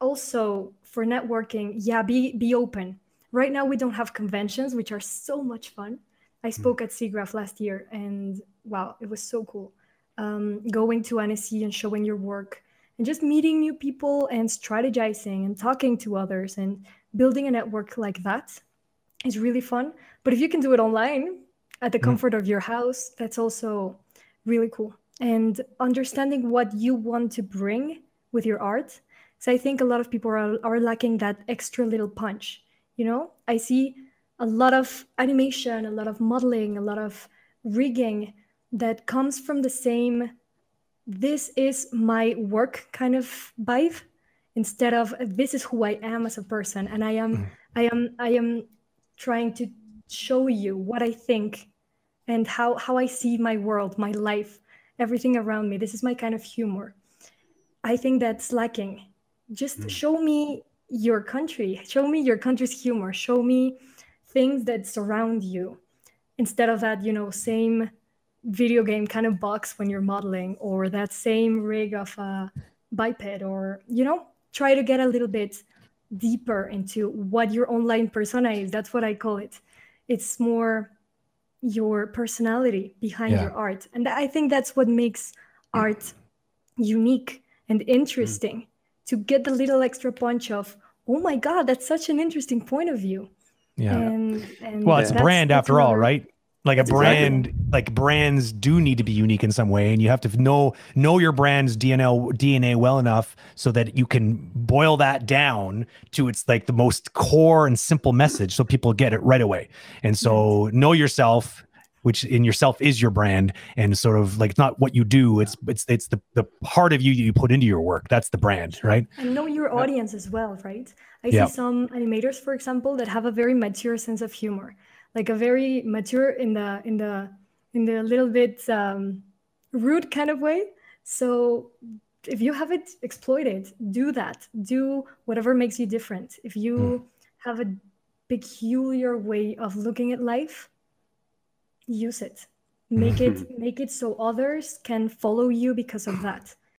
also for networking, yeah, be be open. Right now we don't have conventions, which are so much fun. I hmm. spoke at SIGGRAPH last year, and wow, it was so cool. Um, going to Annecy and showing your work, and just meeting new people and strategizing and talking to others and building a network like that is really fun. But if you can do it online at the mm. comfort of your house, that's also really cool. And understanding what you want to bring with your art. So I think a lot of people are, are lacking that extra little punch. You know, I see a lot of animation, a lot of modeling, a lot of rigging that comes from the same this is my work kind of vibe instead of this is who I am as a person and I am mm. I am I am trying to show you what I think and how how I see my world, my life, everything around me. This is my kind of humor. I think that's lacking. Just mm. show me your country. Show me your country's humor. Show me things that surround you instead of that, you know, same video game kind of box when you're modeling or that same rig of a biped or, you know, try to get a little bit deeper into what your online persona is. That's what I call it. It's more your personality behind yeah. your art. And I think that's what makes art unique and interesting mm. To get the little extra punch of, oh my God, that's such an interesting point of view. Yeah. And, and well, it's brand after another, all, right? like a brand exactly. like brands do need to be unique in some way and you have to know know your brand's dna dna well enough so that you can boil that down to its like the most core and simple message so people get it right away and so know yourself which in yourself is your brand and sort of like it's not what you do it's it's it's the the part of you you put into your work that's the brand right and know your audience as well right i yeah. see some animators for example that have a very mature sense of humor like a very mature in the in the in the little bit um, rude kind of way. So if you have it exploited, do that. Do whatever makes you different. If you mm. have a peculiar way of looking at life, use it. Make it make it so others can follow you because of that.